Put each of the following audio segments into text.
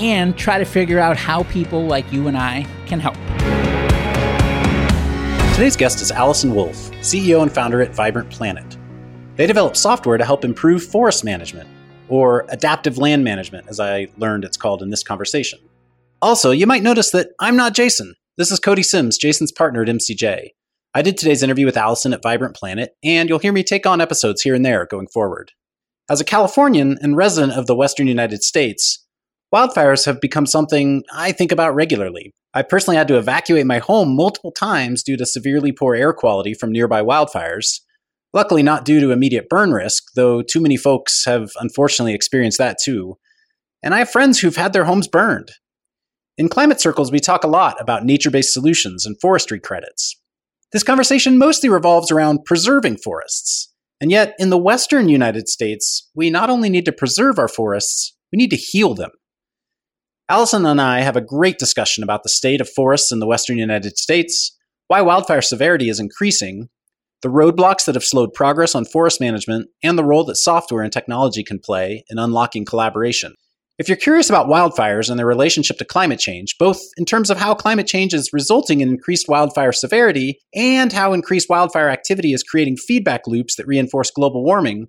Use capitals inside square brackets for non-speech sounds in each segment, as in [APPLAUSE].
and try to figure out how people like you and I can help. Today's guest is Allison Wolff, CEO and founder at Vibrant Planet. They develop software to help improve forest management, or adaptive land management, as I learned it's called in this conversation. Also, you might notice that I'm not Jason. This is Cody Simms, Jason's partner at MCJ. I did today's interview with Allison at Vibrant Planet, and you'll hear me take on episodes here and there going forward. As a Californian and resident of the Western United States, Wildfires have become something I think about regularly. I personally had to evacuate my home multiple times due to severely poor air quality from nearby wildfires. Luckily, not due to immediate burn risk, though too many folks have unfortunately experienced that too. And I have friends who've had their homes burned. In climate circles, we talk a lot about nature based solutions and forestry credits. This conversation mostly revolves around preserving forests. And yet, in the western United States, we not only need to preserve our forests, we need to heal them. Allison and I have a great discussion about the state of forests in the western United States, why wildfire severity is increasing, the roadblocks that have slowed progress on forest management, and the role that software and technology can play in unlocking collaboration. If you're curious about wildfires and their relationship to climate change, both in terms of how climate change is resulting in increased wildfire severity and how increased wildfire activity is creating feedback loops that reinforce global warming,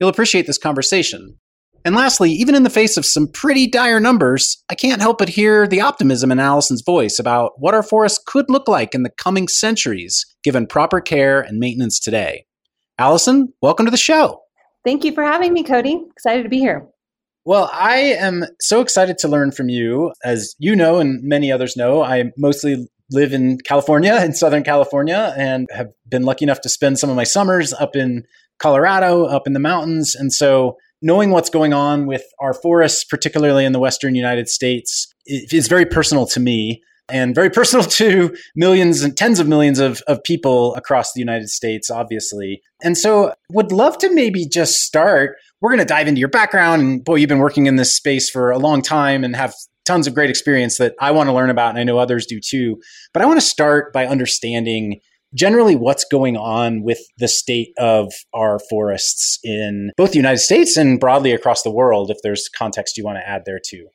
you'll appreciate this conversation. And lastly, even in the face of some pretty dire numbers, I can't help but hear the optimism in Allison's voice about what our forests could look like in the coming centuries, given proper care and maintenance today. Allison, welcome to the show. Thank you for having me, Cody. Excited to be here. Well, I am so excited to learn from you. As you know, and many others know, I mostly live in California, in Southern California, and have been lucky enough to spend some of my summers up in Colorado, up in the mountains. And so knowing what's going on with our forests, particularly in the Western United States, is very personal to me and very [LAUGHS] personal to millions and tens of millions of, of people across the United States, obviously. And so would love to maybe just start. We're going to dive into your background. And boy, you've been working in this space for a long time and have tons of great experience that I want to learn about. And I know others do too. But I want to start by understanding generally what's going on with the state of our forests in both the United States and broadly across the world, if there's context you want to add there too.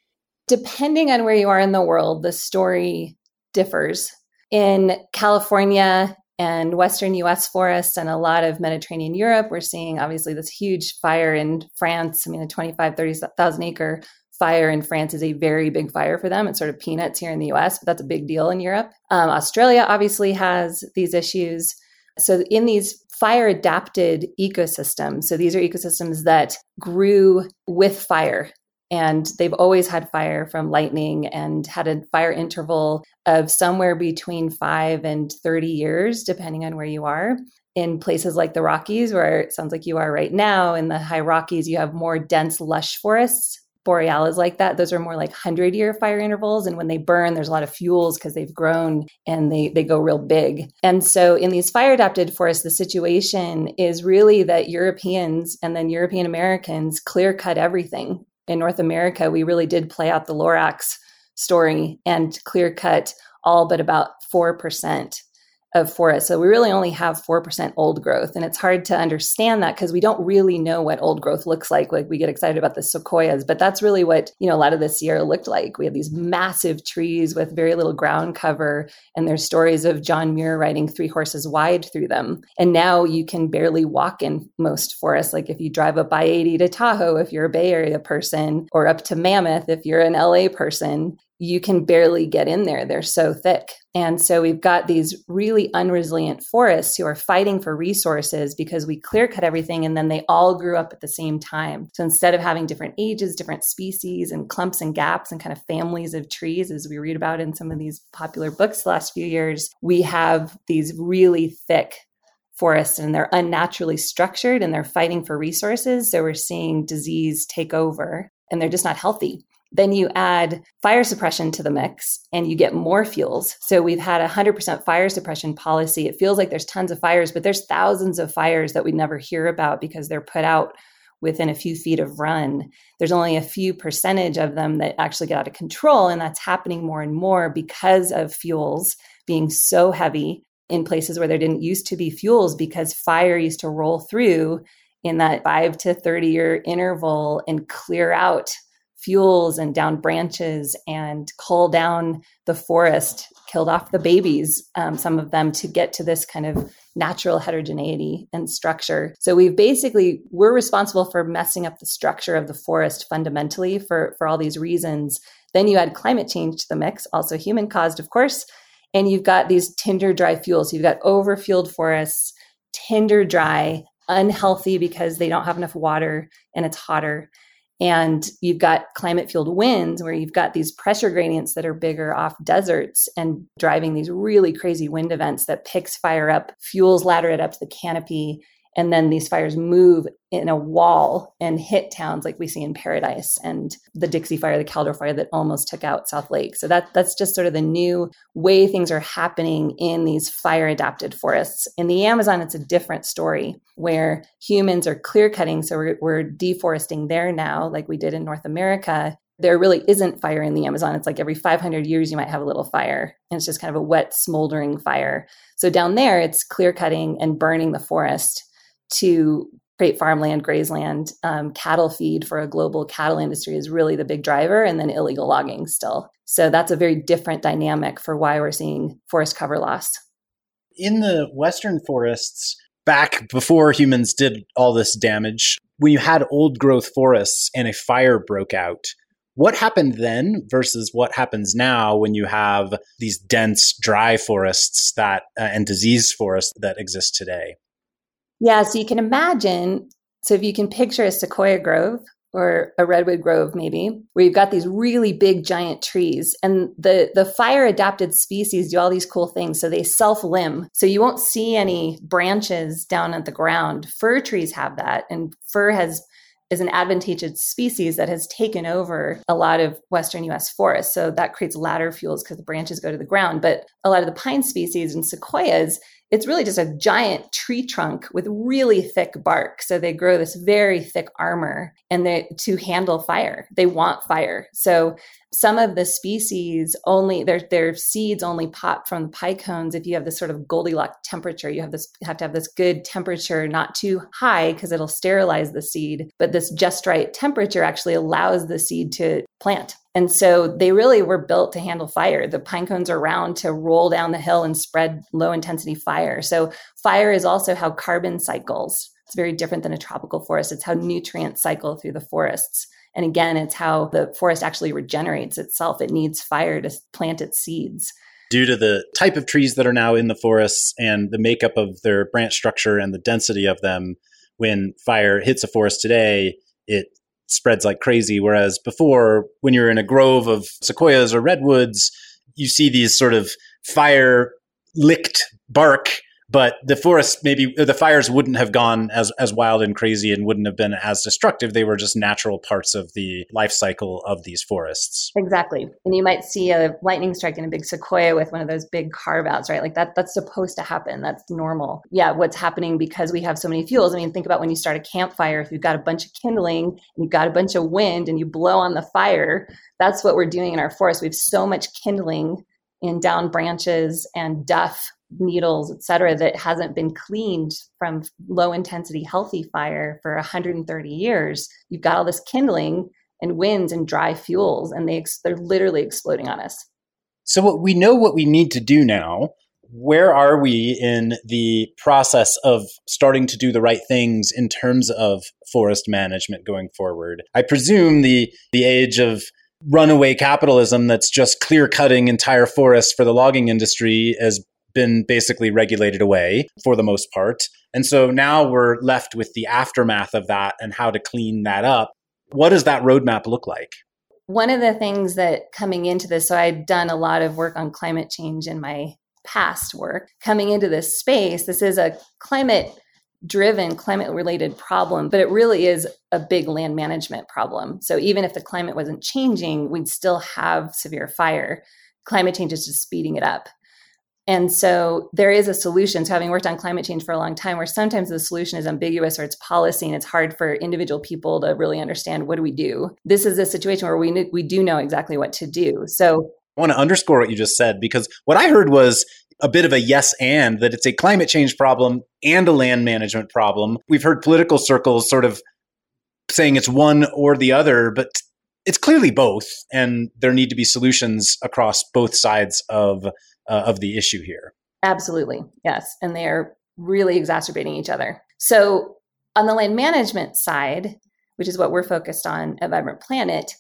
Depending on where you are in the world, the story differs. In California and Western US forests and a lot of Mediterranean Europe, we're seeing obviously this huge fire in France. I mean, a 25, 30,000 acre fire in France is a very big fire for them. It's sort of peanuts here in the US, but that's a big deal in Europe. Um, Australia obviously has these issues. So, in these fire adapted ecosystems, so these are ecosystems that grew with fire. And they've always had fire from lightning and had a fire interval of somewhere between five and 30 years, depending on where you are. in places like the Rockies, where it sounds like you are right now, in the high Rockies, you have more dense, lush forests. Borealis like that. Those are more like 100 year fire intervals. And when they burn, there's a lot of fuels because they've grown and they, they go real big. And so in these fire adapted forests, the situation is really that Europeans and then European Americans clear cut everything. In North America, we really did play out the Lorax story and clear cut all but about 4% of forest. So we really only have 4% old growth. And it's hard to understand that because we don't really know what old growth looks like. Like we get excited about the sequoias, but that's really what, you know, a lot of the Sierra looked like. We have these massive trees with very little ground cover. And there's stories of John Muir riding three horses wide through them. And now you can barely walk in most forests. Like if you drive up I 80 to Tahoe, if you're a Bay Area person, or up to Mammoth, if you're an LA person, you can barely get in there. They're so thick. And so we've got these really unresilient forests who are fighting for resources because we clear cut everything and then they all grew up at the same time. So instead of having different ages, different species, and clumps and gaps and kind of families of trees, as we read about in some of these popular books the last few years, we have these really thick forests and they're unnaturally structured and they're fighting for resources. So we're seeing disease take over and they're just not healthy. Then you add fire suppression to the mix and you get more fuels. So we've had a 100% fire suppression policy. It feels like there's tons of fires, but there's thousands of fires that we never hear about because they're put out within a few feet of run. There's only a few percentage of them that actually get out of control. And that's happening more and more because of fuels being so heavy in places where there didn't used to be fuels because fire used to roll through in that five to 30 year interval and clear out fuels and down branches and cull down the forest, killed off the babies, um, some of them to get to this kind of natural heterogeneity and structure. So we've basically we're responsible for messing up the structure of the forest fundamentally for for all these reasons. Then you add climate change to the mix, also human caused, of course, and you've got these tinder dry fuels. You've got overfueled forests, tinder dry, unhealthy because they don't have enough water and it's hotter. And you've got climate fueled winds where you've got these pressure gradients that are bigger off deserts and driving these really crazy wind events that picks fire up, fuels ladder it up to the canopy, and then these fires move in a wall and hit towns like we see in Paradise and the Dixie Fire, the Caldor Fire that almost took out South Lake. So that that's just sort of the new way things are happening in these fire adapted forests. In the Amazon, it's a different story where humans are clear cutting, so we're, we're deforesting there now, like we did in North America. There really isn't fire in the Amazon. It's like every 500 years you might have a little fire, and it's just kind of a wet, smoldering fire. So down there, it's clear cutting and burning the forest to create farmland, grazeland, um, cattle feed for a global cattle industry is really the big driver, and then illegal logging still. So that's a very different dynamic for why we're seeing forest cover loss. In the Western forests, back before humans did all this damage, when you had old growth forests and a fire broke out, what happened then versus what happens now when you have these dense dry forests that uh, and disease forests that exist today? Yeah, so you can imagine. So if you can picture a sequoia grove or a redwood grove, maybe, where you've got these really big giant trees, and the the fire adapted species do all these cool things. So they self limb, so you won't see any branches down at the ground. Fir trees have that, and fir has is an advantageous species that has taken over a lot of western US forests. So that creates ladder fuels because the branches go to the ground. But a lot of the pine species and sequoias it's really just a giant tree trunk with really thick bark. So they grow this very thick armor and they to handle fire. They want fire. So some of the species only their their seeds only pop from the pine cones if you have this sort of Goldilocks temperature. You have this have to have this good temperature, not too high because it'll sterilize the seed, but this just right temperature actually allows the seed to plant. And so they really were built to handle fire. The pine cones are round to roll down the hill and spread low intensity fire. So fire is also how carbon cycles. It's very different than a tropical forest. It's how nutrients cycle through the forests. And again, it's how the forest actually regenerates itself. It needs fire to plant its seeds. Due to the type of trees that are now in the forests and the makeup of their branch structure and the density of them, when fire hits a forest today, it spreads like crazy. Whereas before, when you're in a grove of sequoias or redwoods, you see these sort of fire licked bark but the forests maybe the fires wouldn't have gone as as wild and crazy and wouldn't have been as destructive. They were just natural parts of the life cycle of these forests. Exactly. And you might see a lightning strike in a big sequoia with one of those big carve outs right? Like that that's supposed to happen. That's normal. Yeah what's happening because we have so many fuels. I mean think about when you start a campfire if you've got a bunch of kindling and you've got a bunch of wind and you blow on the fire that's what we're doing in our forest. We have so much kindling in down branches and duff needles, et cetera, that hasn't been cleaned from low intensity healthy fire for 130 years. You've got all this kindling and winds and dry fuels, and they ex- they're literally exploding on us. So what we know what we need to do now. Where are we in the process of starting to do the right things in terms of forest management going forward? I presume the the age of runaway capitalism that's just clear cutting entire forests for the logging industry has been basically regulated away for the most part. And so now we're left with the aftermath of that and how to clean that up. What does that roadmap look like? One of the things that coming into this, so I'd done a lot of work on climate change in my past work. Coming into this space, this is a climate driven climate related problem, but it really is a big land management problem. So even if the climate wasn't changing, we'd still have severe fire. Climate change is just speeding it up. And so there is a solution. So having worked on climate change for a long time, where sometimes the solution is ambiguous or it's policy and it's hard for individual people to really understand what do we do. This is a situation where we we do know exactly what to do. So I want to underscore what you just said because what I heard was a bit of a yes and that it's a climate change problem and a land management problem. We've heard political circles sort of saying it's one or the other, but it's clearly both and there need to be solutions across both sides of uh, of the issue here. Absolutely. Yes. And they are really exacerbating each other. So, on the land management side, which is what we're focused on at Vibrant Planet,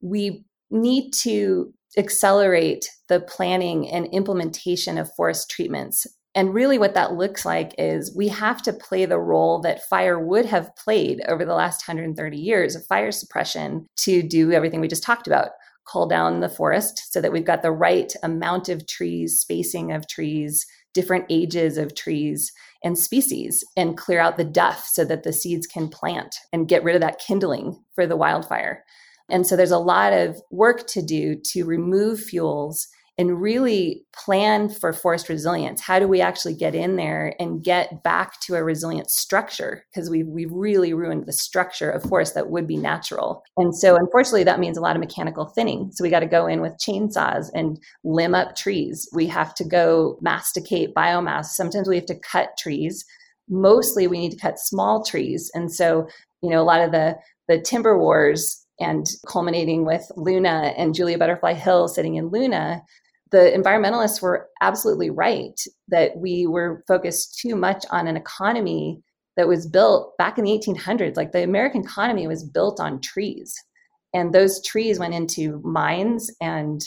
we need to accelerate the planning and implementation of forest treatments. And really, what that looks like is we have to play the role that fire would have played over the last 130 years of fire suppression to do everything we just talked about cull down the forest so that we've got the right amount of trees, spacing of trees, different ages of trees and species, and clear out the duff so that the seeds can plant and get rid of that kindling for the wildfire. And so there's a lot of work to do to remove fuels and really plan for forest resilience. How do we actually get in there and get back to a resilient structure? Because we've, we've really ruined the structure of forest that would be natural. And so, unfortunately, that means a lot of mechanical thinning. So, we got to go in with chainsaws and limb up trees. We have to go masticate biomass. Sometimes we have to cut trees. Mostly, we need to cut small trees. And so, you know, a lot of the, the timber wars and culminating with Luna and Julia Butterfly Hill sitting in Luna the environmentalists were absolutely right that we were focused too much on an economy that was built back in the 1800s. Like the American economy was built on trees, and those trees went into mines, and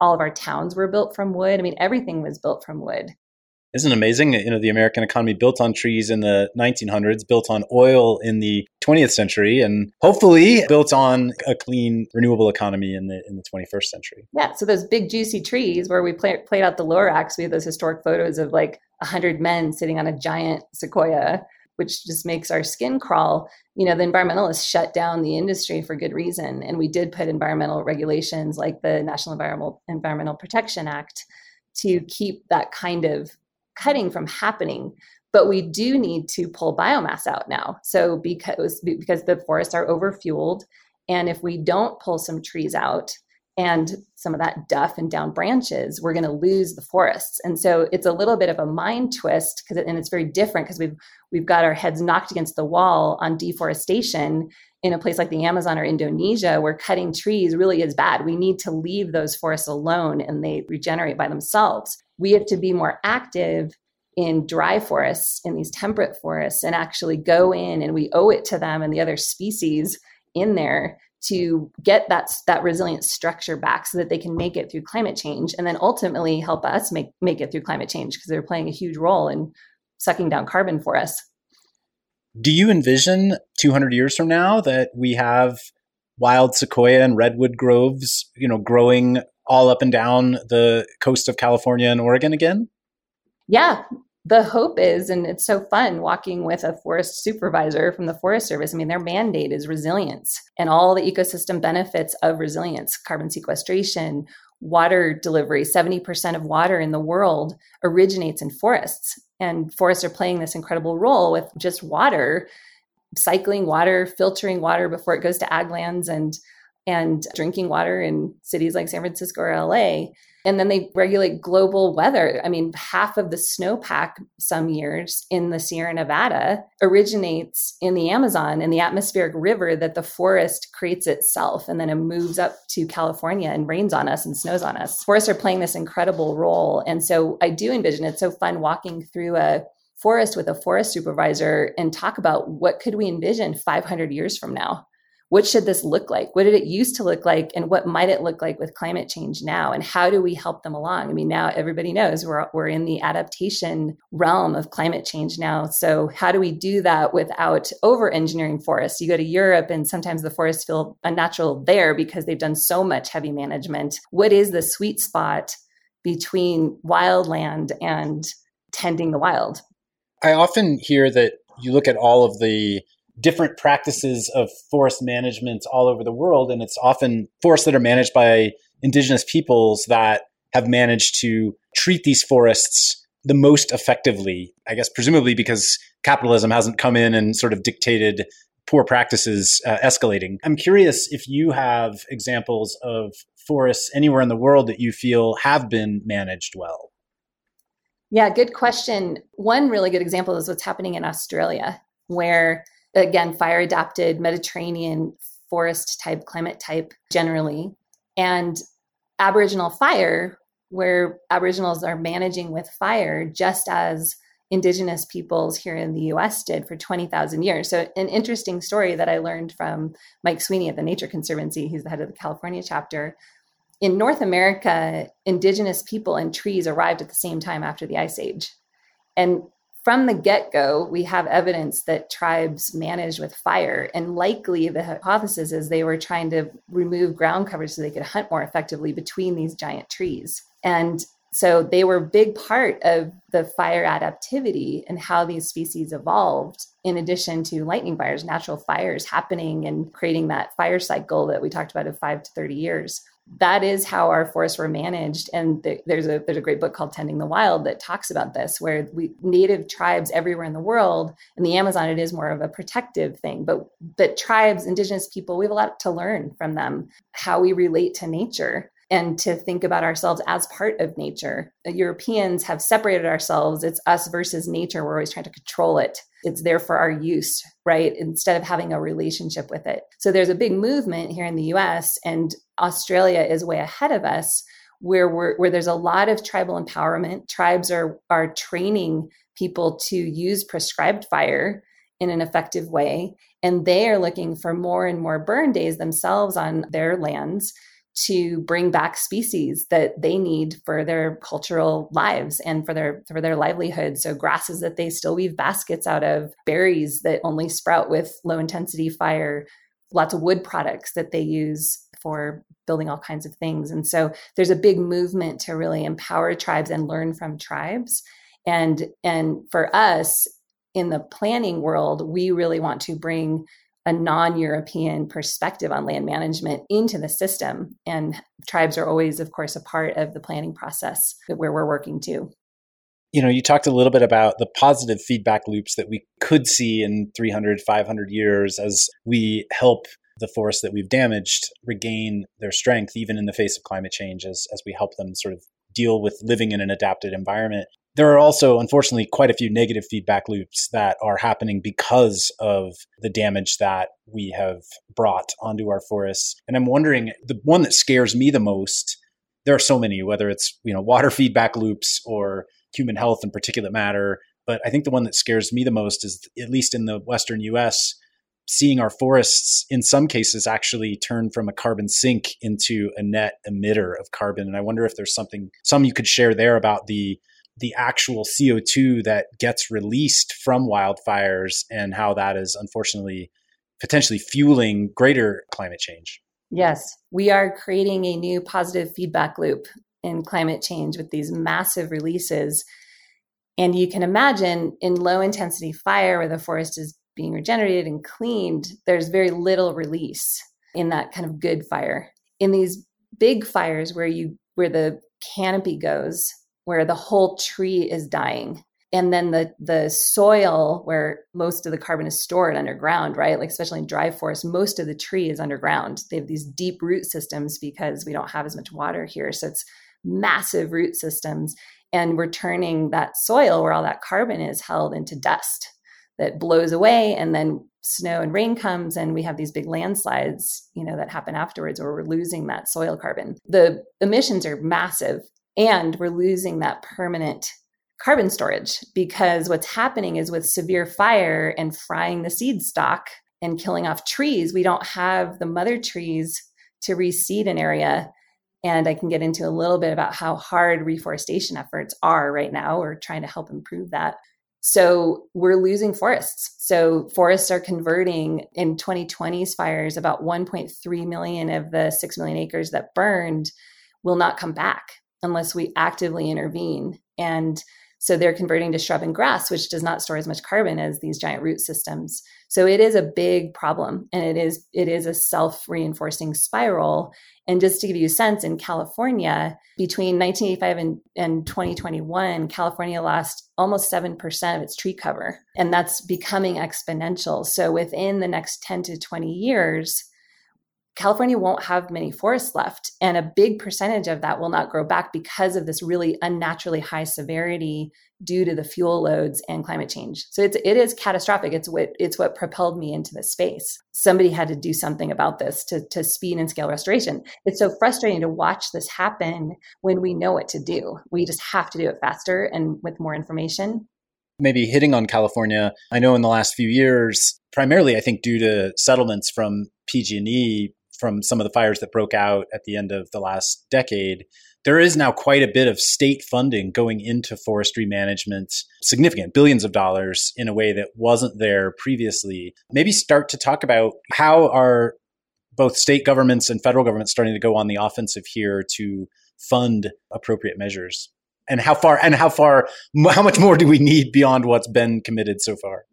all of our towns were built from wood. I mean, everything was built from wood. Isn't amazing? You know, the American economy built on trees in the 1900s, built on oil in the 20th century, and hopefully built on a clean, renewable economy in the in the 21st century. Yeah. So those big juicy trees where we play, played out the Lorax, we have those historic photos of like hundred men sitting on a giant sequoia, which just makes our skin crawl. You know, the environmentalists shut down the industry for good reason, and we did put environmental regulations like the National Environmental Environmental Protection Act to keep that kind of cutting from happening but we do need to pull biomass out now. So because because the forests are overfueled and if we don't pull some trees out and some of that duff and down branches we're going to lose the forests. And so it's a little bit of a mind twist because and it's very different because we've we've got our heads knocked against the wall on deforestation in a place like the amazon or indonesia where cutting trees really is bad. We need to leave those forests alone and they regenerate by themselves. We have to be more active in dry forests, in these temperate forests, and actually go in and we owe it to them and the other species in there to get that that resilient structure back so that they can make it through climate change and then ultimately help us make make it through climate change because they're playing a huge role in sucking down carbon for us. Do you envision 200 years from now that we have wild sequoia and redwood groves, you know, growing all up and down the coast of California and Oregon again? Yeah, the hope is, and it's so fun walking with a forest supervisor from the Forest Service. I mean, their mandate is resilience and all the ecosystem benefits of resilience, carbon sequestration, water delivery. 70% of water in the world originates in forests. And forests are playing this incredible role with just water, cycling water, filtering water before it goes to ag lands and and drinking water in cities like San Francisco or LA. And then they regulate global weather. I mean, half of the snowpack some years in the Sierra Nevada originates in the Amazon in the atmospheric river that the forest creates itself. And then it moves up to California and rains on us and snows on us. Forests are playing this incredible role. And so I do envision it's so fun walking through a forest with a forest supervisor and talk about what could we envision 500 years from now what should this look like? What did it used to look like? And what might it look like with climate change now? And how do we help them along? I mean, now everybody knows we're, we're in the adaptation realm of climate change now. So, how do we do that without over engineering forests? You go to Europe, and sometimes the forests feel unnatural there because they've done so much heavy management. What is the sweet spot between wildland and tending the wild? I often hear that you look at all of the different practices of forest management all over the world. And it's often forests that are managed by indigenous peoples that have managed to treat these forests the most effectively, I guess, presumably because capitalism hasn't come in and sort of dictated poor practices uh, escalating. I'm curious if you have examples of forests anywhere in the world that you feel have been managed well. Yeah, good question. One really good example is what's happening in Australia, where again, fire adapted Mediterranean forest type, climate type generally. And Aboriginal fire, where Aboriginals are managing with fire just as indigenous peoples here in the US did for 20,000 years. So, an interesting story that I learned from Mike Sweeney at the Nature Conservancy, he's the head of the California chapter. In North America, indigenous people and trees arrived at the same time after the Ice Age. And from the get go, we have evidence that tribes managed with fire. And likely the hypothesis is they were trying to remove ground cover so they could hunt more effectively between these giant trees. And so they were a big part of the fire adaptivity and how these species evolved, in addition to lightning fires, natural fires happening and creating that fire cycle that we talked about of five to 30 years that is how our forests were managed and th- there's a there's a great book called tending the wild that talks about this where we native tribes everywhere in the world in the amazon it is more of a protective thing but but tribes indigenous people we have a lot to learn from them how we relate to nature and to think about ourselves as part of nature. Europeans have separated ourselves. It's us versus nature. We're always trying to control it. It's there for our use, right? Instead of having a relationship with it. So there's a big movement here in the US, and Australia is way ahead of us. Where, we're, where there's a lot of tribal empowerment, tribes are are training people to use prescribed fire in an effective way, and they are looking for more and more burn days themselves on their lands to bring back species that they need for their cultural lives and for their for their livelihood. So grasses that they still weave baskets out of berries that only sprout with low intensity fire lots of wood products that they use for building all kinds of things. And so there's a big movement to really empower tribes and learn from tribes. And and for us in the planning world we really want to bring a non European perspective on land management into the system. And tribes are always, of course, a part of the planning process where we're working too. You know, you talked a little bit about the positive feedback loops that we could see in 300, 500 years as we help the forests that we've damaged regain their strength, even in the face of climate change, as, as we help them sort of deal with living in an adapted environment there are also, unfortunately, quite a few negative feedback loops that are happening because of the damage that we have brought onto our forests. And I'm wondering, the one that scares me the most, there are so many, whether it's you know water [LAUGHS] feedback loops or human health and particulate matter. But I think the one that scares me the most is, at least in the Western U.S., seeing our forests in some cases actually turn from a carbon sink into a net emitter of carbon. And I wonder if there's something, some you could share there about the the actual CO2 that gets released from wildfires and how that is unfortunately potentially fueling greater climate change. Yes, we are creating a new positive feedback loop in climate change with these massive releases. And you can imagine in low intensity fire where the forest is being regenerated and cleaned, there's very little release in that kind of good fire. In these big fires where you where the canopy goes, where the whole tree is dying, and then the the soil where most of the carbon is stored underground, right? Like especially in dry forest, most of the tree is underground. They have these deep root systems because we don't have as much water here, so it's massive root systems. And we're turning that soil where all that carbon is held into dust that blows away. And then snow and rain comes and we have these big landslides you know that happen afterwards where we're losing that soil carbon. The emissions are massive and we're losing that permanent carbon storage because what's happening is with severe fire and frying the seed stock and killing off trees we don't have the mother trees to reseed an area and I can get into a little bit about how hard reforestation efforts are right now. We're trying to help improve that. So we're losing forests. So forests are converting in 2020's fires, about 1.3 million of the 6 million acres that burned will not come back unless we actively intervene. And so they're converting to shrub and grass, which does not store as much carbon as these giant root systems. So it is a big problem and it is it is a self-reinforcing spiral. And just to give you a sense, in California, between 1985 and, and 2021, California lost almost 7% of its tree cover. And that's becoming exponential. So within the next 10 to 20 years, California won't have many forests left. And a big percentage of that will not grow back because of this really unnaturally high severity due to the fuel loads and climate change. So it's it is catastrophic. It's what it's what propelled me into this space. Somebody had to do something about this to, to speed and scale restoration. It's so frustrating to watch this happen when we know what to do. We just have to do it faster and with more information maybe hitting on California. I know in the last few years, primarily I think due to settlements from PG&E from some of the fires that broke out at the end of the last decade, there is now quite a bit of state funding going into forestry management, significant billions of dollars in a way that wasn't there previously. Maybe start to talk about how are both state governments and federal governments starting to go on the offensive here to fund appropriate measures and how far and how far how much more do we need beyond what's been committed so far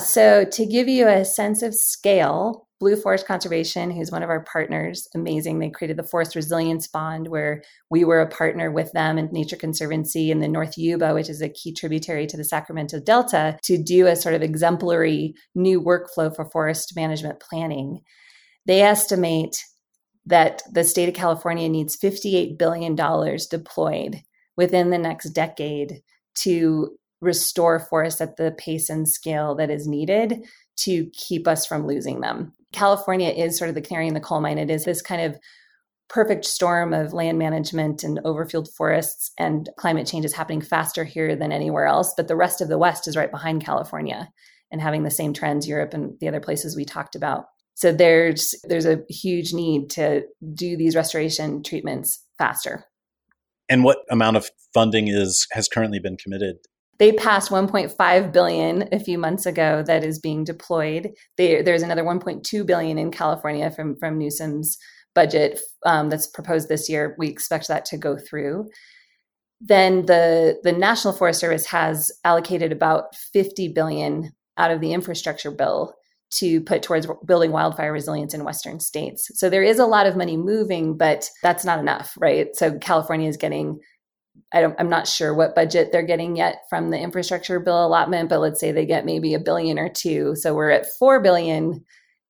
so to give you a sense of scale Blue Forest Conservation, who's one of our partners, amazing. They created the Forest Resilience Bond, where we were a partner with them and Nature Conservancy in the North Yuba, which is a key tributary to the Sacramento Delta, to do a sort of exemplary new workflow for forest management planning. They estimate that the state of California needs $58 billion deployed within the next decade to restore forests at the pace and scale that is needed to keep us from losing them. California is sort of the canary in the coal mine. It is this kind of perfect storm of land management and overfilled forests and climate change is happening faster here than anywhere else. But the rest of the West is right behind California and having the same trends, Europe and the other places we talked about. So there's there's a huge need to do these restoration treatments faster. And what amount of funding is has currently been committed they passed 1.5 billion a few months ago that is being deployed. They, there's another 1.2 billion in California from from Newsom's budget um, that's proposed this year. We expect that to go through. Then the the National Forest Service has allocated about 50 billion out of the infrastructure bill to put towards building wildfire resilience in western states. So there is a lot of money moving, but that's not enough, right? So California is getting I don't, I'm not sure what budget they're getting yet from the infrastructure bill allotment, but let's say they get maybe a billion or two. So we're at four billion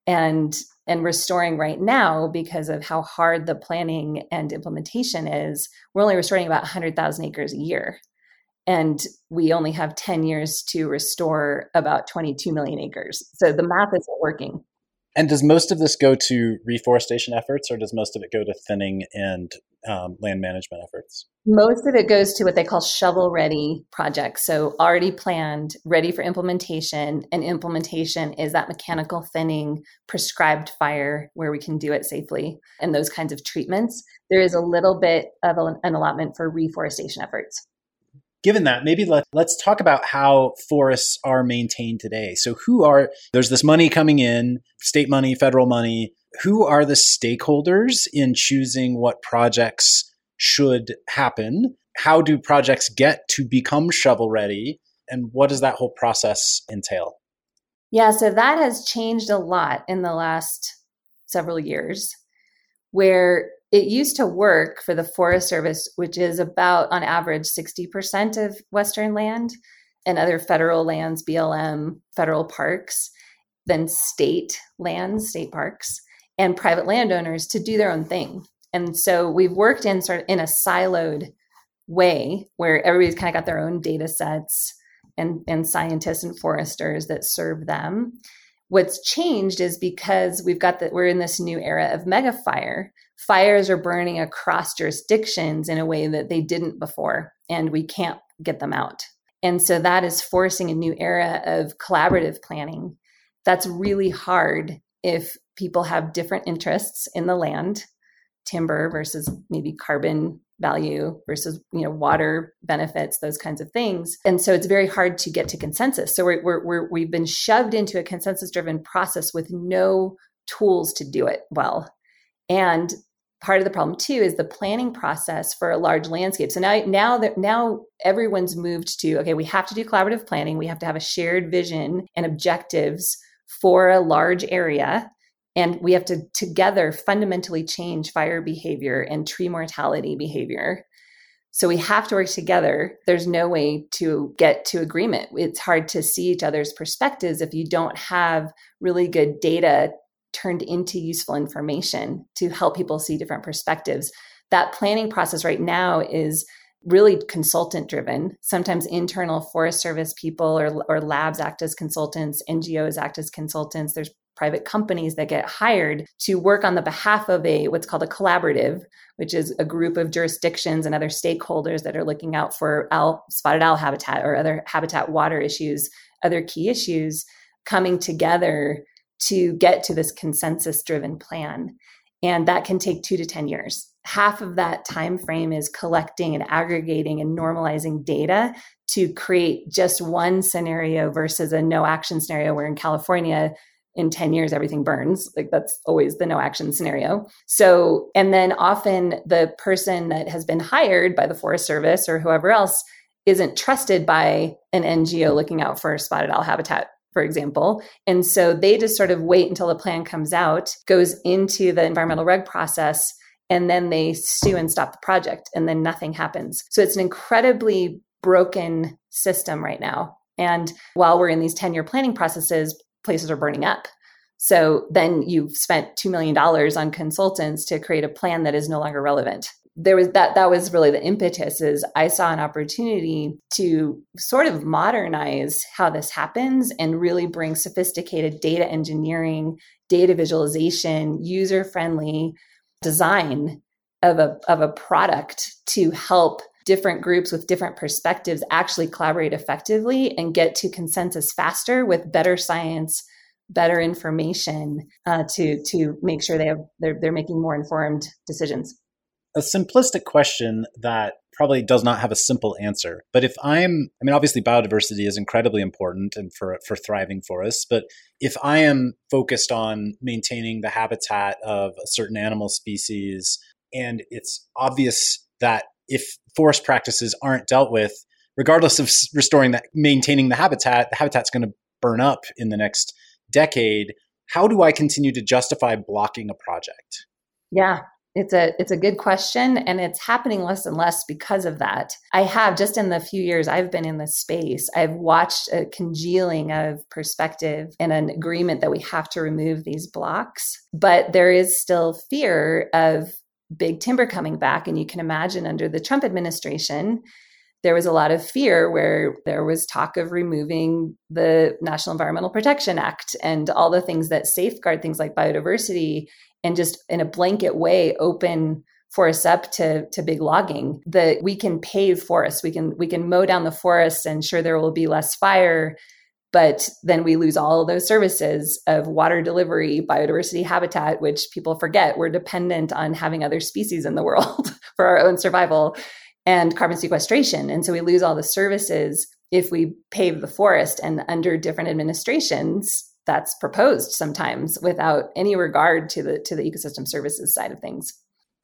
and and restoring right now because of how hard the planning and implementation is. We're only restoring about 100,000 acres a year. And we only have 10 years to restore about 22 million acres. So the math isn't working. And does most of this go to reforestation efforts or does most of it go to thinning and um, land management efforts? Most of it goes to what they call shovel ready projects. So already planned, ready for implementation. And implementation is that mechanical thinning, prescribed fire where we can do it safely, and those kinds of treatments. There is a little bit of an allotment for reforestation efforts given that, maybe let, let's talk about how forests are maintained today. So, who are there's this money coming in, state money, federal money. Who are the stakeholders in choosing what projects should happen? how do projects get to become shovel ready? And what does that whole process entail? Yeah, so that has changed a lot in the last several years, where it used to work for the Forest Service, which is about on average 60% of Western land and other federal lands, BLM, federal parks, then state lands, state parks, and private landowners to do their own thing. And so we've worked in sort of in a siloed way where everybody's kind of got their own data sets and, and scientists and foresters that serve them. What's changed is because we've got that we're in this new era of mega fire. Fires are burning across jurisdictions in a way that they didn't before, and we can't get them out. And so that is forcing a new era of collaborative planning. That's really hard if people have different interests in the land timber versus maybe carbon value versus you know water benefits those kinds of things and so it's very hard to get to consensus so we're, we're, we're we've been shoved into a consensus driven process with no tools to do it well and part of the problem too is the planning process for a large landscape so now now that now everyone's moved to okay we have to do collaborative planning we have to have a shared vision and objectives for a large area and we have to together fundamentally change fire behavior and tree mortality behavior. So we have to work together. There's no way to get to agreement. It's hard to see each other's perspectives if you don't have really good data turned into useful information to help people see different perspectives. That planning process right now is really consultant driven. Sometimes internal Forest Service people or, or labs act as consultants, NGOs act as consultants. There's private companies that get hired to work on the behalf of a what's called a collaborative, which is a group of jurisdictions and other stakeholders that are looking out for owl, spotted owl habitat or other habitat water issues, other key issues coming together to get to this consensus driven plan. And that can take two to 10 years. Half of that time frame is collecting and aggregating and normalizing data to create just one scenario versus a no action scenario where in California in 10 years everything burns like that's always the no action scenario so and then often the person that has been hired by the forest service or whoever else isn't trusted by an ngo looking out for spotted owl habitat for example and so they just sort of wait until the plan comes out goes into the environmental reg process and then they sue and stop the project and then nothing happens so it's an incredibly broken system right now and while we're in these 10 year planning processes places are burning up. So then you've spent $2 million on consultants to create a plan that is no longer relevant. There was that that was really the impetus is I saw an opportunity to sort of modernize how this happens and really bring sophisticated data engineering, data visualization, user-friendly design of a of a product to help different groups with different perspectives actually collaborate effectively and get to consensus faster with better science better information uh, to to make sure they have they're, they're making more informed decisions a simplistic question that probably does not have a simple answer but if i'm i mean obviously biodiversity is incredibly important and for for thriving forests but if i am focused on maintaining the habitat of a certain animal species and it's obvious that if forest practices aren't dealt with, regardless of restoring that, maintaining the habitat, the habitat's going to burn up in the next decade. How do I continue to justify blocking a project? Yeah, it's a it's a good question and it's happening less and less because of that. I have just in the few years I've been in this space, I've watched a congealing of perspective and an agreement that we have to remove these blocks, but there is still fear of big timber coming back. And you can imagine under the Trump administration, there was a lot of fear where there was talk of removing the National Environmental Protection Act and all the things that safeguard things like biodiversity and just in a blanket way open forests up to, to big logging that we can pave forests we can we can mow down the forests and sure there will be less fire but then we lose all those services of water delivery, biodiversity habitat, which people forget we're dependent on having other species in the world [LAUGHS] for our own survival and carbon sequestration. And so we lose all the services if we pave the forest and under different administrations that's proposed sometimes without any regard to the to the ecosystem services side of things.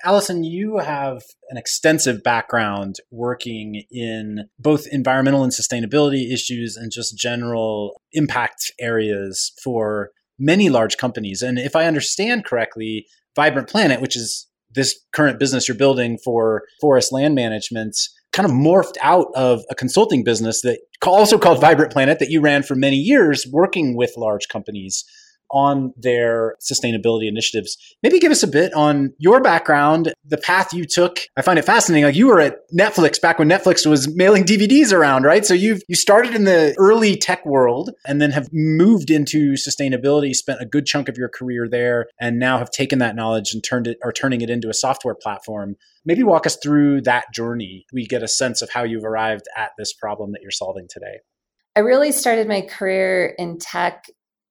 Allison, you have an extensive background working in both environmental and sustainability issues and just general impact areas for many large companies. And if I understand correctly, Vibrant Planet, which is this current business you're building for forest land management, kind of morphed out of a consulting business that also called Vibrant Planet that you ran for many years working with large companies on their sustainability initiatives. Maybe give us a bit on your background, the path you took. I find it fascinating. Like you were at Netflix back when Netflix was mailing DVDs around, right? So you've you started in the early tech world and then have moved into sustainability, spent a good chunk of your career there, and now have taken that knowledge and turned it or turning it into a software platform. Maybe walk us through that journey. We get a sense of how you've arrived at this problem that you're solving today. I really started my career in tech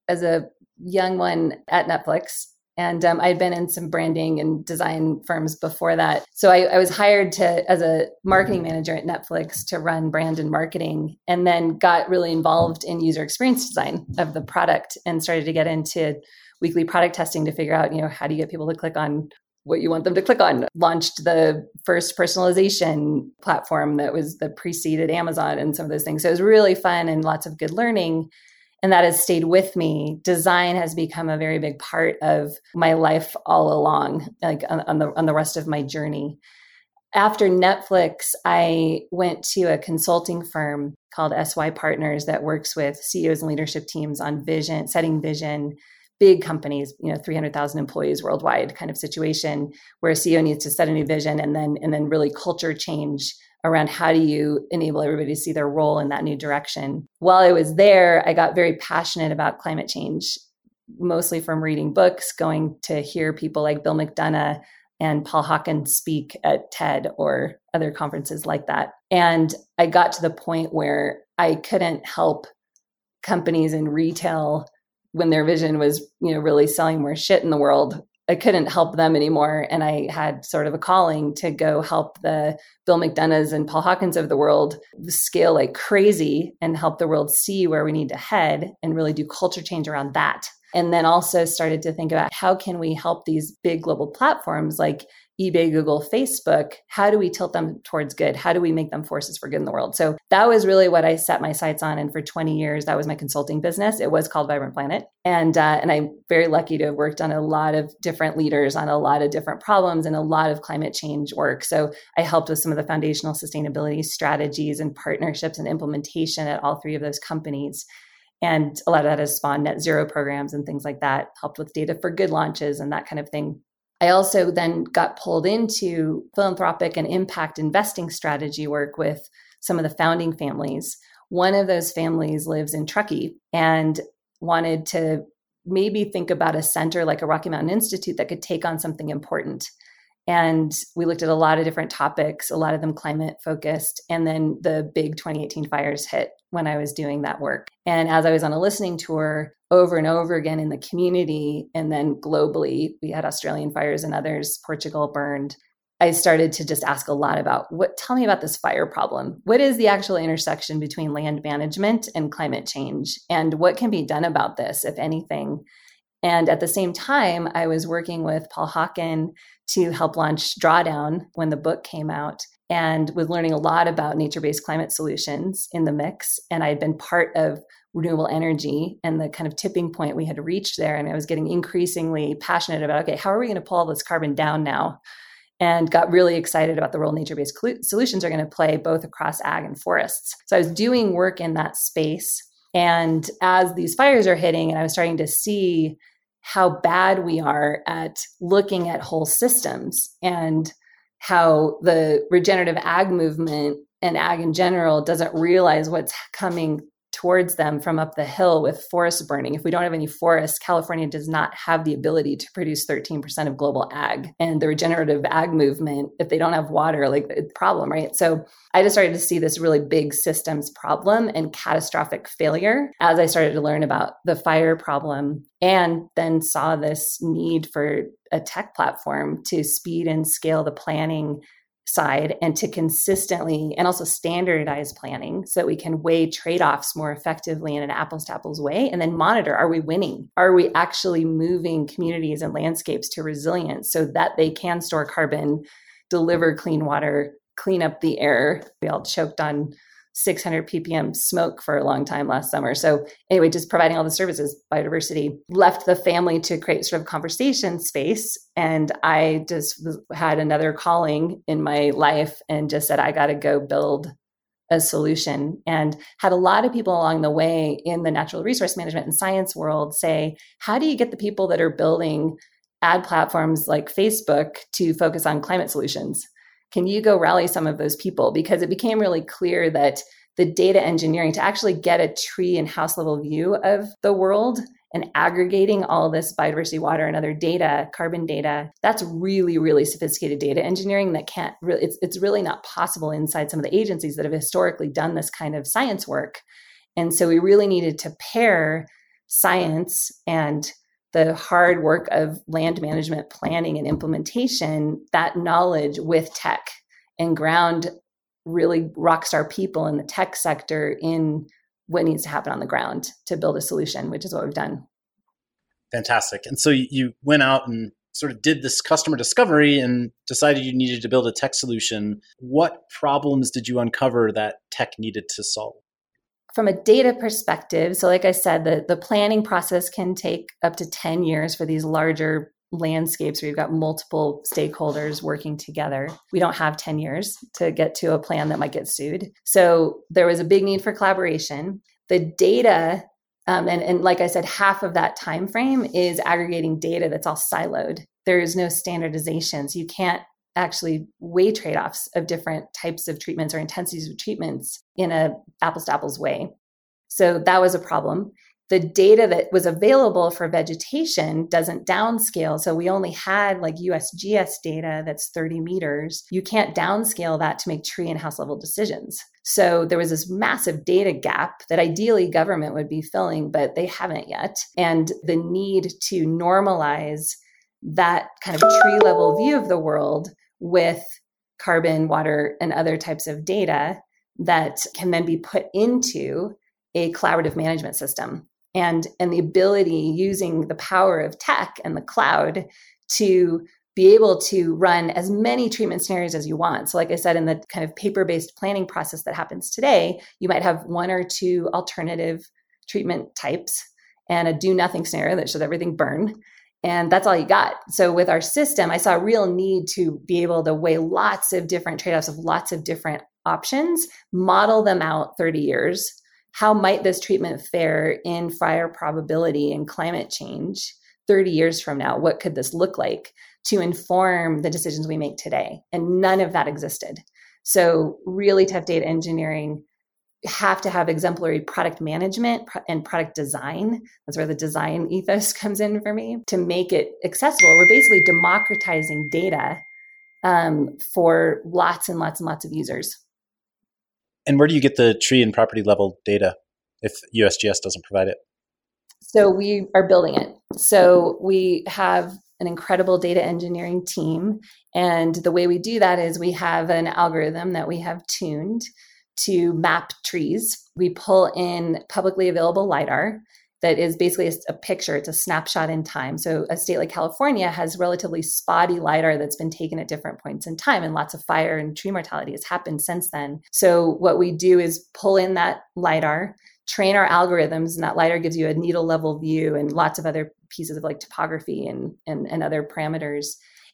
as a young one at Netflix. And um, I'd been in some branding and design firms before that. So I, I, was hired to as a marketing manager at Netflix to run brand and marketing, and then got really involved in user experience design of the product and started to get into weekly product testing to figure out, you know, how do you get people to click on what you want them to click on. Launched the first personalization platform that was the preceded Amazon and some of those things. So it was really fun and lots of good learning and that has stayed with me. Design has become a very big part of my life all along like on, on, the on the rest of my journey. After netflix i went to a consulting firm called SYPartners that works with ceos and leadership teams on vision setting vision big companies you know 300000 employees worldwide kind of situation where a ceo needs to set a new vision and then and then really culture change around how do you enable everybody to see their role in that new direction. While I was there, I got very passionate about climate change, mostly from reading books, going to hear people like Bill McDonough and Paul Hawken speak at TED or other conferences like that. And I got to the point where I couldn't help companies in retail when their vision was, you know, really selling more shit in the world I couldn't help them anymore. And I had sort of a calling to go help the Bill McDonoughs and Paul Hawken of the world scale like crazy and help the world see where we need to head and really do culture change around that. And then also started to think about how can we help these big global platforms like eBay, Google, Facebook, how do we tilt them towards good? How do we make them forces for good in the world? So that was really what I set my sights on. And for 20 years, that was my consulting business. It was called Vibrant Planet. And, uh, and I'm very lucky to have worked on a lot of different leaders on a lot of different problems and a lot of climate change work. So I helped with some of the foundational sustainability strategies and partnerships and implementation at all three of those companies. And a lot of that has spawned net zero programs and things like that, helped with data for good launches and that kind of thing. I also then got pulled into philanthropic and impact investing strategy work with some of the founding families. One of those families lives in Truckee and wanted to maybe think about a center like a Rocky Mountain Institute that could take on something important. And we looked at a lot of different topics, a lot of them climate focused. And then the big 2018 fires hit when I was doing that work. And as I was on a listening tour over and over again in the community, and then globally, we had Australian fires and others, Portugal burned. I started to just ask a lot about what, tell me about this fire problem. What is the actual intersection between land management and climate change? And what can be done about this, if anything? And at the same time, I was working with Paul Hawken to help launch Drawdown when the book came out and was learning a lot about nature based climate solutions in the mix. And I had been part of renewable energy and the kind of tipping point we had reached there. And I was getting increasingly passionate about okay, how are we going to pull all this carbon down now? And got really excited about the role nature based solutions are going to play both across ag and forests. So I was doing work in that space. And as these fires are hitting, and I was starting to see how bad we are at looking at whole systems and how the regenerative ag movement and ag in general doesn't realize what's coming towards them from up the hill with forest burning. If we don't have any forests, California does not have the ability to produce 13% of global ag. And the regenerative ag movement, if they don't have water, like the problem, right? So I just started to see this really big systems problem and catastrophic failure as I started to learn about the fire problem and then saw this need for a tech platform to speed and scale the planning side and to consistently and also standardize planning so that we can weigh trade-offs more effectively in an apples to apples way and then monitor are we winning? Are we actually moving communities and landscapes to resilience so that they can store carbon deliver clean water clean up the air we all choked on 600 ppm smoke for a long time last summer. So, anyway, just providing all the services, biodiversity left the family to create sort of conversation space. And I just had another calling in my life and just said, I got to go build a solution and had a lot of people along the way in the natural resource management and science world say how do you get the people that are building ad platforms like facebook to focus on climate solutions can you go rally some of those people? Because it became really clear that the data engineering to actually get a tree and house level view of the world and aggregating all this biodiversity, water, and other data, carbon data, that's really, really sophisticated data engineering that can't really, it's, it's really not possible inside some of the agencies that have historically done this kind of science work. And so we really needed to pair science and the hard work of land management planning and implementation, that knowledge with tech and ground really rock star people in the tech sector in what needs to happen on the ground to build a solution, which is what we've done. Fantastic. And so you went out and sort of did this customer discovery and decided you needed to build a tech solution. What problems did you uncover that tech needed to solve? From a data perspective, so like I said, the, the planning process can take up to 10 years for these larger landscapes where you've got multiple stakeholders working together. We don't have 10 years to get to a plan that might get sued. So there was a big need for collaboration. The data um, and, and like I said, half of that time frame is aggregating data that's all siloed. There is no standardization. So you can't actually weigh trade-offs of different types of treatments or intensities of treatments in a apples to apples way. So that was a problem. The data that was available for vegetation doesn't downscale. So we only had like USGS data that's 30 meters. You can't downscale that to make tree and house level decisions. So there was this massive data gap that ideally government would be filling, but they haven't yet. And the need to normalize that kind of tree level view of the world with carbon, water, and other types of data that can then be put into a collaborative management system. And, and the ability using the power of tech and the cloud to be able to run as many treatment scenarios as you want. So, like I said, in the kind of paper based planning process that happens today, you might have one or two alternative treatment types and a do nothing scenario that shows everything burn and that's all you got. So with our system, I saw a real need to be able to weigh lots of different trade-offs of lots of different options, model them out 30 years. How might this treatment fare in fire probability and climate change 30 years from now? What could this look like to inform the decisions we make today? And none of that existed. So really tough data engineering have to have exemplary product management and product design. That's where the design [LAUGHS] ethos comes in for me to make it accessible. We're basically democratizing data um, for lots and lots and lots of users. And where do you get the tree and property level data if USGS doesn't provide it? So we are building it. So we have an incredible data engineering team. And the way we do that is we have an algorithm that we have tuned to map trees. We pull in publicly available LIDAR that is basically a, picture, it's a snapshot in time. So, a state like California has relatively spotty LIDAR that's been taken at different points in time, and lots of fire and tree mortality has happened since then. So, what we do is pull in that LIDAR, train our algorithms, and that LIDAR gives you a needle level view and lots of other pieces of like topography and, and, and other parameters.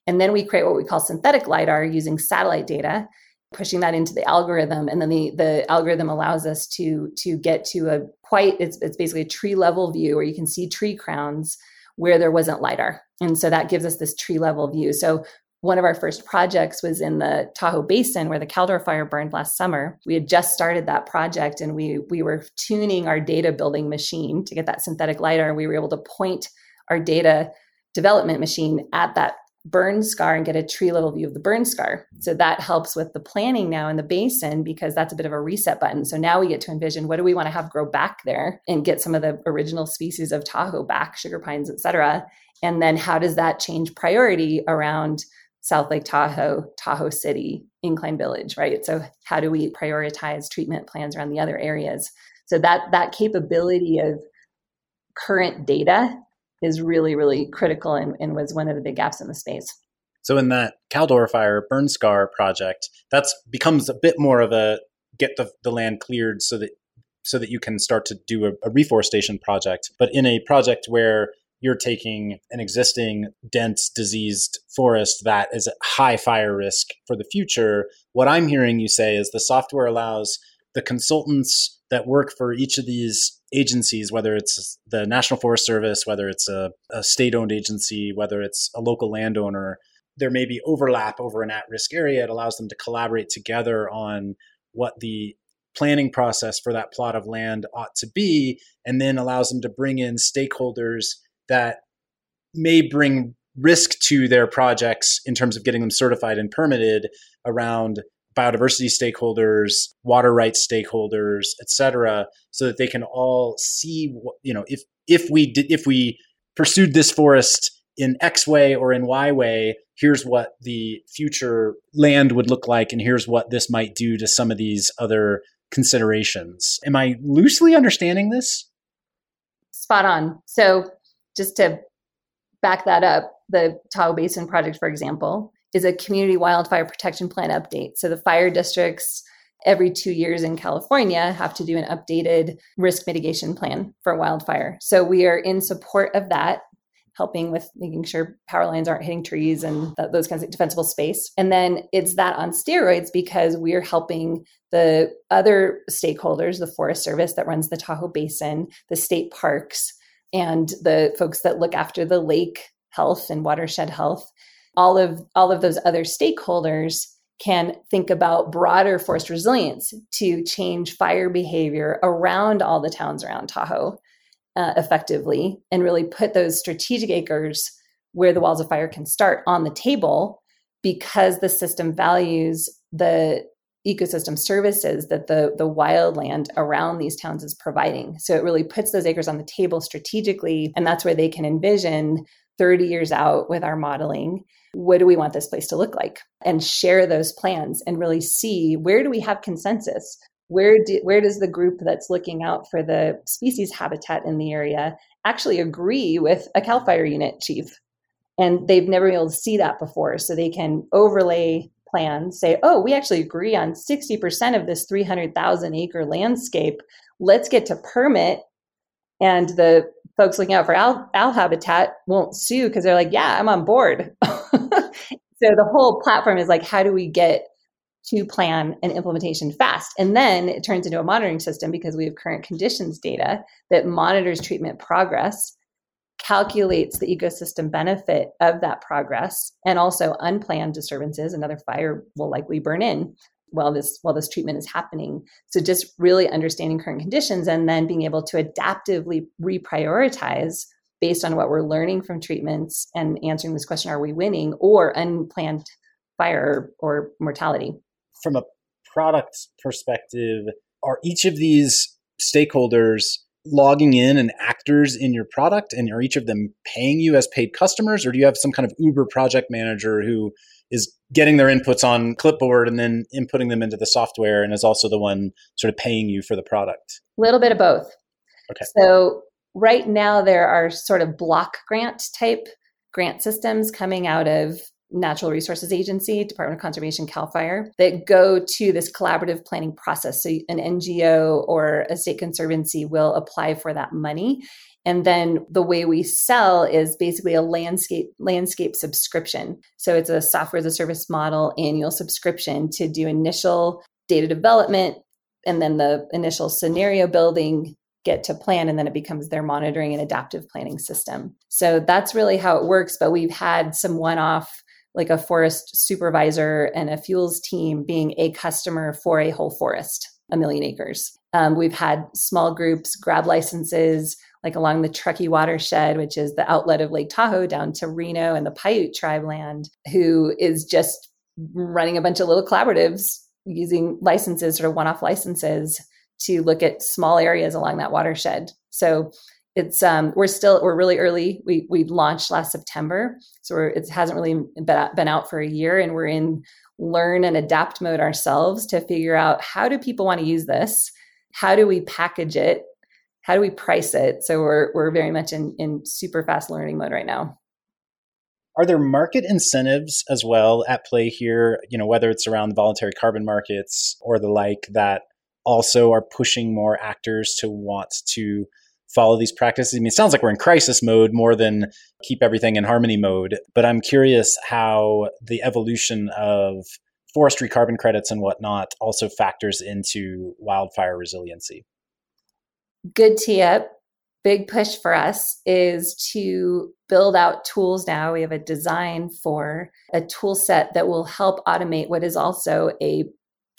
And then we create what we call synthetic LIDAR using satellite data pushing that into the algorithm and then the the algorithm allows us to to get to a quite it's it's basically a tree level view where you can see tree crowns where there wasn't lidar and so that gives us this tree level view so one of our first projects was in the Tahoe Basin where the Caldor fire burned last summer. We had just started that project and we we were tuning our data building machine to get that synthetic lidar. and We were able to point our data development machine at that burn scar and get a tree level view of the burn scar. So that helps with the planning now in the basin because that's a bit of a reset button. So now we get to envision what do we want to have grow back there and get some of the original species of Tahoe back, sugar pines, et cetera. And then how does that change priority around South Lake Tahoe, Tahoe City, Incline Village, right? So how do we prioritize treatment plans around the other areas? So that that capability of current data is really, really critical and, and was one of the big gaps in the space. So in that Caldor Fire burn scar project, that's becomes a bit more of a get the, the land cleared so that so that you can start to do a, a reforestation project. But in a project where you're taking an existing dense diseased forest that is at high fire risk for the future what i'm hearing you say is the software allows the consultants that work for each of these agencies whether it's the national forest service whether it's a, a state owned agency whether it's a local landowner there may be overlap over an at risk area. It allows them to collaborate together on what the planning process for that plot of land ought to be and then allows them to bring in stakeholders that may bring risk to their projects in terms of getting them certified and permitted around biodiversity stakeholders, water rights stakeholders, et cetera, so that they can all see, you know, if if we did if we pursued this forest in X way or in Y way, here's what the future land would look like, and here's what this might do to some of these other considerations. Am I loosely understanding this? Spot on. So just to back that up, the Tahoe Basin Project, for example, is a community wildfire protection plan update. So the fire districts every two years in California have to do an updated risk mitigation plan for wildfire. So we are in support of that, helping with making sure power lines aren't hitting trees and th- those kinds of defensible space. And then it's that on steroids because we're helping the other stakeholders, the Forest Service that runs the Tahoe Basin, the state parks, and the folks that look after the lake health and watershed health all of all of those other stakeholders can think about broader forest resilience to change fire behavior around all the towns around Tahoe uh, effectively and really put those strategic acres where the walls of fire can start on the table because the system values the ecosystem services that the the wildland around these towns is providing. So it really puts those acres on the table strategically and that's where they can envision 30 years out with our modeling what do we want this place to look like and share those plans and really see where do we have consensus where do, where does the group that's looking out for the species habitat in the area actually agree with a cal fire unit chief and they've never been able to see that before so they can overlay plans say, oh, we actually agree on 60% of this 300,000 acre landscape. Let's get to permit. And the folks looking out for owl, owl habitat won't sue because they're like, yeah, I'm on board. [LAUGHS] so the whole platform is like, how do we get to plan and implementation fast? And then it turns into a monitoring system because we have current conditions data that monitors treatment progress calculates the ecosystem benefit of that progress and also unplanned disturbances another fire will likely burn in while this while this treatment is happening. So just really understanding current conditions and then being able to adaptively reprioritize based on what we're learning from treatments and answering this question are we winning or unplanned fire or mortality? From a product perspective are each of these stakeholders logging in and actors in your product and are each of them paying you as paid customers or do you have some kind of uber project manager who is getting their inputs on clipboard and then inputting them into the software and is also the one sort of paying you for the product a little bit of both okay so right now there are sort of block grant type grant systems coming out of Natural Resources Agency, Department of Conservation, CAL FIRE, that go to this collaborative planning process. So an NGO or a state conservancy will apply for that money. And then the way we sell is basically a landscape landscape subscription. So it's a software as a service model, annual subscription to do initial data development and then the initial scenario building get to plan and then it becomes their monitoring and adaptive planning system. So that's really how it works. But we've had some one off like a forest supervisor and a fuels team being a customer for a whole forest, a million acres. Um, we've had small groups grab licenses, like along the Truckee watershed, which is the outlet of Lake Tahoe down to Reno and the Paiute tribe land, who is just running a bunch of little collaboratives using licenses, sort of one off licenses to look at small areas along that watershed. So it's um, we're still we're really early. We we launched last September, so it hasn't really been, been out for a year, and we're in learn and adapt mode ourselves to figure out how do people want to use this, how do we package it, how do we price it. So we're we're very much in in super fast learning mode right now. Are there market incentives as well at play here? You know, whether it's around the voluntary carbon markets or the like that also are pushing more actors to want to follow these practices? I mean, it sounds like we're in crisis mode more than keep everything in harmony mode. But I'm curious how the evolution of forestry carbon credits and whatnot also factors into wildfire resiliency. Good tee up. Big push for us is to build out tools now. We have a design for a tool set that will help automate what is also a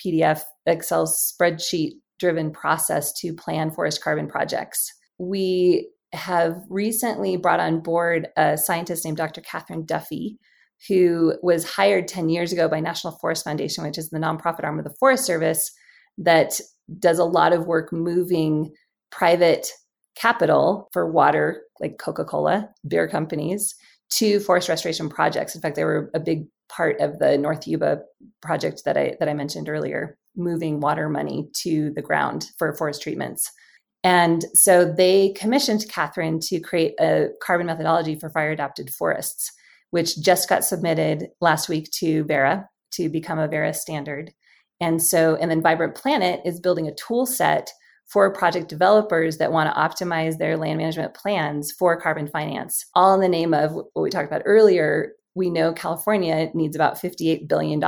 PDF Excel spreadsheet driven process to plan forest carbon projects we have recently brought on board a scientist named Dr. Catherine Duffy, who was hired 10 years ago by National Forest Foundation, which is the nonprofit arm of the Forest Service that does a lot of work moving private capital for water, like Coca Cola, beer companies, to forest restoration projects. In fact, they were a big part of the North Yuba project that I that I mentioned earlier, moving water money to the ground for forest treatments. And so they commissioned Catherine to create a carbon methodology for fire adapted forests, which just got submitted last week to Verra to become a Verra standard. And so, and then Vibrant Planet is building a tool set for project developers that want to optimize their land management plans for carbon finance, all in the name of what we talked about earlier. We know California needs about $58 billion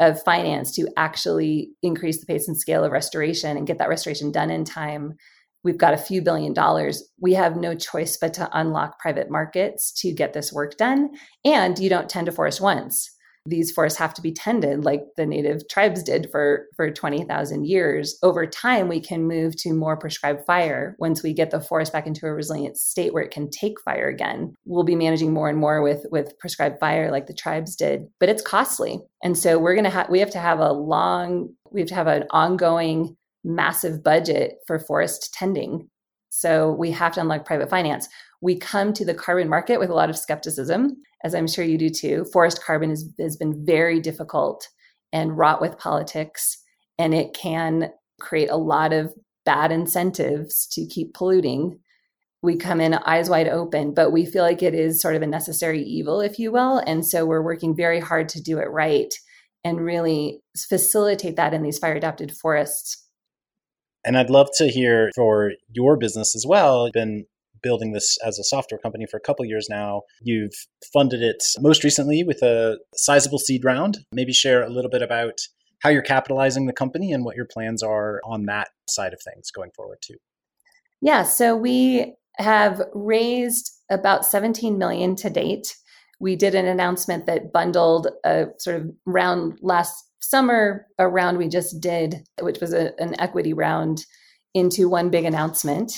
of finance to actually increase the pace and scale of restoration and get that restoration done in time. We've got a few billion dollars. We have no choice but to unlock private markets to get this work done and you don't tend to forest once these forests have to be tended like the native tribes did for for 20,000 years. Over time we can move to more prescribed fire. Once we get the forest back into a resilient state where it can take fire again we'll be managing more and more with with prescribed fire like the tribes did. But it's costly. And so we're going to have we have to have a long we have to have an ongoing massive budget for forest tending. So we have to unlock private finance. We come to the carbon market with a lot of skepticism, as I'm sure you do too. Forest carbon is, has been very difficult and wrought with politics, and it can create a lot of bad incentives to keep polluting. We come in eyes wide open, but we feel like it is sort of a necessary evil, if you will. And so we're working very hard to do it right and really facilitate that in these fire adapted forests. And I'd love to hear for your business as well. You've been building this as a software company for a couple years now. You've funded it most recently with a sizable seed round. Maybe share a little bit about how you're capitalizing the company and what your plans are on that side of things going forward too. Yeah, so we have raised about 17 million to date. We did an announcement that bundled a sort of round last summer, a round we just did, which was a, an equity round into one big announcement.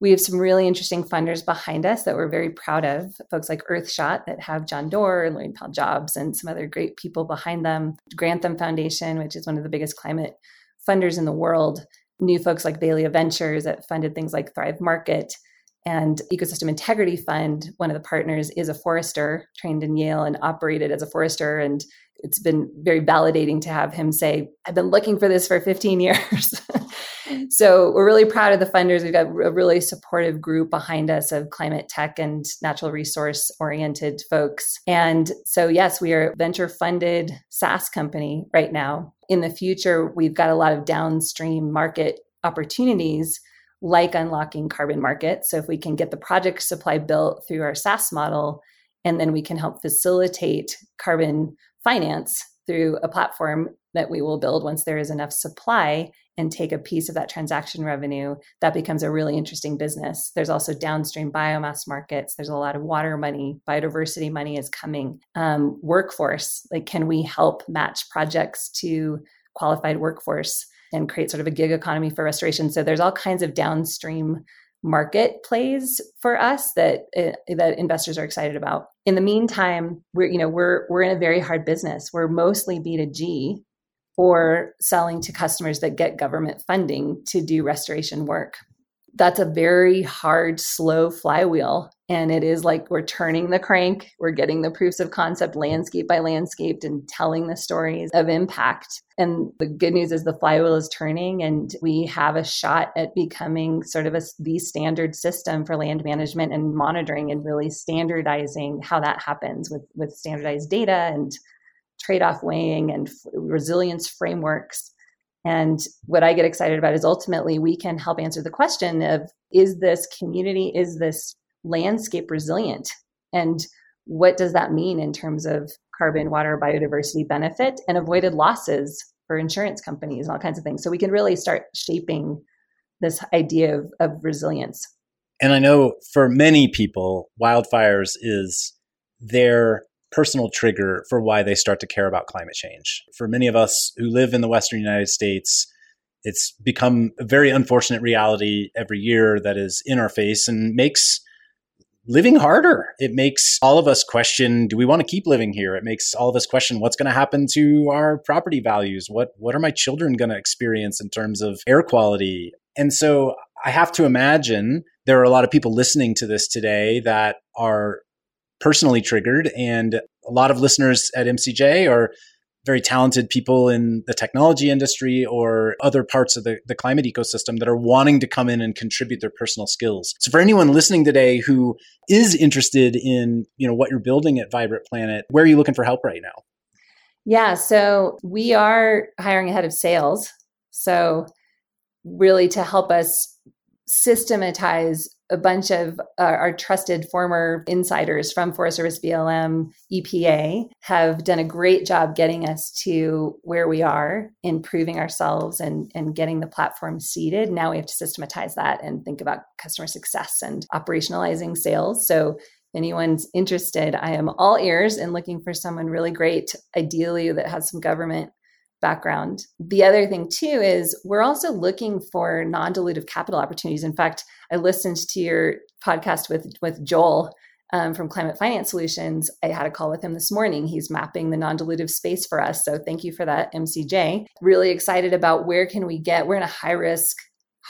We have some really interesting funders behind us that we're very proud of. Folks like Earthshot that have John Doerr and Laurene Powell Jobs and some other great people behind them. Grantham Foundation, which is one of the biggest climate funders in the world. New folks like Valia Ventures that funded things like Thrive Market and Ecosystem Integrity Fund. One of the partners is a forester trained in Yale and operated as a forester. And it's been very validating to have him say, I've been looking for this for 15 [LAUGHS] years. So we're really proud of the funders. We've got a really supportive group behind us of climate tech and natural resource oriented folks. And so, yes, we are a venture funded SaaS company right now. In the future, we've got a lot of downstream market opportunities like unlocking carbon markets. So if we can get the project supply built through our SaaS model, and then we can help facilitate carbon finance through a platform that we will build once there is enough supply and take a piece of that transaction revenue, that becomes a really interesting business. There's also downstream biomass markets. There's a lot of water money, biodiversity money is coming. Um, workforce, like, can we help match projects to qualified workforce and create sort of a gig economy for restoration? So there's all kinds of downstream market plays for us that uh, that investors are excited about. In the meantime, we're you know we're we're in a very hard business. We're mostly B2G or selling to customers that get government funding to do restoration work. that's a very hard, slow flywheel. And it is like we're turning the crank, we're getting the proofs of concept landscape by landscape and telling the stories of impact. And the good news is the flywheel is turning, and we have a shot at becoming sort of a, the standard system for land management and monitoring and really standardizing how that happens with, with standardized data and trade off weighing and resilience frameworks. And what I get excited about is ultimately we can help answer the question of is this community, is this landscape resilient? And what does that mean in terms of carbon, water, biodiversity benefit and avoided losses for insurance companies and all kinds of things? So we can really start shaping this idea of, of resilience. And I know for many people, wildfires is their personal trigger for why they start to care about climate change. For many of us who live in the Western United States, it's become a very unfortunate reality every year that is in our face and makes living harder. It makes all of us question, do we want to keep living here? It makes all of us question what's going to happen to our property values? What what are my children going to experience in terms of air quality? And so I have to imagine there are a lot of people listening to this today that are personally triggered. And a lot of listeners at MCJ are very talented people in the technology industry or other parts of the, the climate ecosystem that are wanting to come in and contribute their personal skills. So for anyone listening today who is interested in, you know, what you're building at Vibrant Planet, where are you looking for help right now? Yeah, so we are hiring a head of sales. So really to help us systematize a bunch of uh, our trusted former insiders from Forest Service, BLM, EPA have done a great job getting us to where we are, improving ourselves and, and getting the platform seated. Now we have to systematize that and think about customer success and operationalizing sales. So if anyone's interested, I am all ears and looking for someone really great, ideally that has some government background. The other thing too is we're also looking for non-dilutive capital opportunities. In fact, I listened to your podcast with with Joel um, from Climate Finance Solutions. I had a call with him this morning. He's mapping the non-dilutive space for us. So thank you for that, MCJ. Really excited about where can we get. We're in a high risk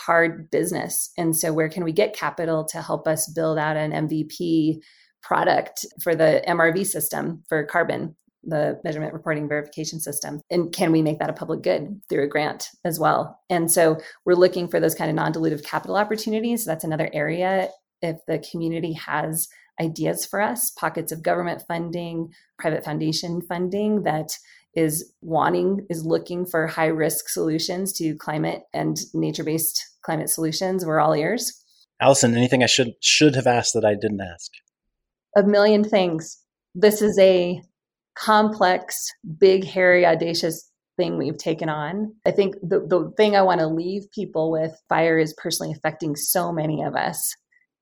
hard business and so where can we get capital to help us build out an mvp product for the mrv system for carbon the measurement reporting verification system and can we make that a public good through a grant as well? And so we're looking for those kind of non-dilutive capital opportunities. That's another area. If the community has ideas for us pockets of government funding private foundation funding that is wanting is looking for high risk solutions to climate and nature based climate solutions we're all ears. Allison anything i should should have asked that i didn't ask? A million things. This is a complex, big, hairy, audacious thing we've taken on. I think the, the thing I want to leave people with fire is personally affecting so many of us.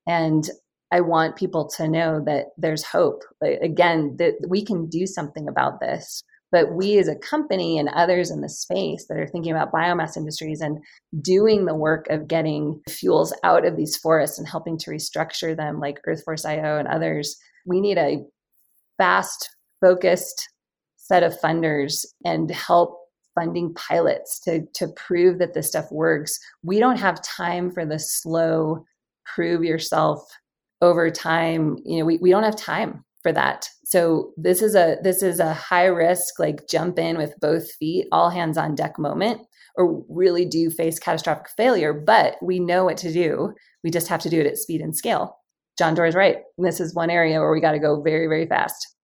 And I want people to know that there's hope. Like, again, that we can do something about this. But we as a company and others in the space that are thinking about biomass industries and doing the work of getting fuels out of these forests and helping to restructure them, like Earthforce IO and others, we need a fast focused set of funders and help funding pilots to to prove that this stuff works. We don't have time for the slow prove yourself over time. You know, we, we don't have time for that. So this is a this is a high risk, like jump in with both feet, all hands on deck moment, or really do face catastrophic failure. But we know what to do. We just have to do it at speed and scale. John Doerr is right. This is one area where we got to go very, very fast.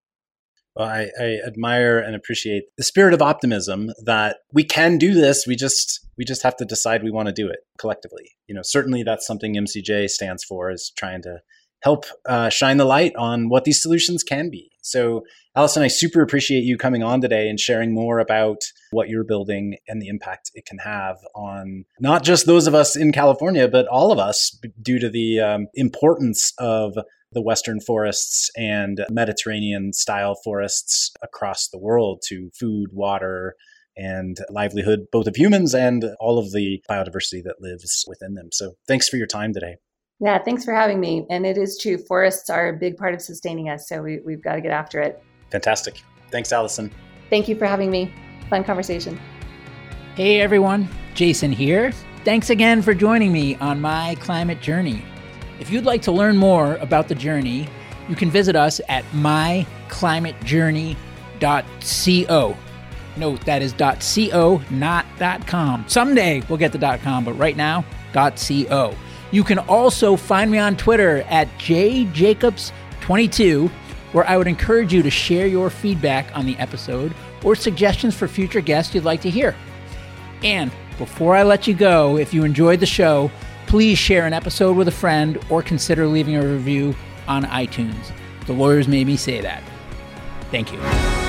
Well, I, I, admire and appreciate the spirit of optimism that we can do this. We just we just have to decide we want to do it collectively. You know, certainly that's something MCJ stands for is trying to help uh, shine the light on what these solutions can be. So, Allison, I super appreciate you coming on today and sharing more about what you're building and the impact it can have on not just those of us in California, but all of us due to the um, importance of the Western forests and Mediterranean style forests across the world to food, water, and livelihood, both of humans and all of the biodiversity that lives within them. So thanks for your time today. Yeah, thanks for having me. And it is true, forests are a big part of sustaining us. So we, we've got to get after it. Fantastic. Thanks, Allison. Thank you for having me. Fun conversation. Hey everyone, Jason here. Thanks again for joining me on my climate journey. If you'd like to learn more about the journey, you can visit us at myclimatejourney.co. Note that is .co, not .com. Someday we'll get the .com, but right now, .co. You can also find me on Twitter at jjacobs22, where I would encourage you to share your feedback on the episode or suggestions for future guests you'd like to hear. And before I let you go, if you enjoyed the show, please share an episode with a friend or consider leaving a review on iTunes. The lawyers made me say that. Thank you.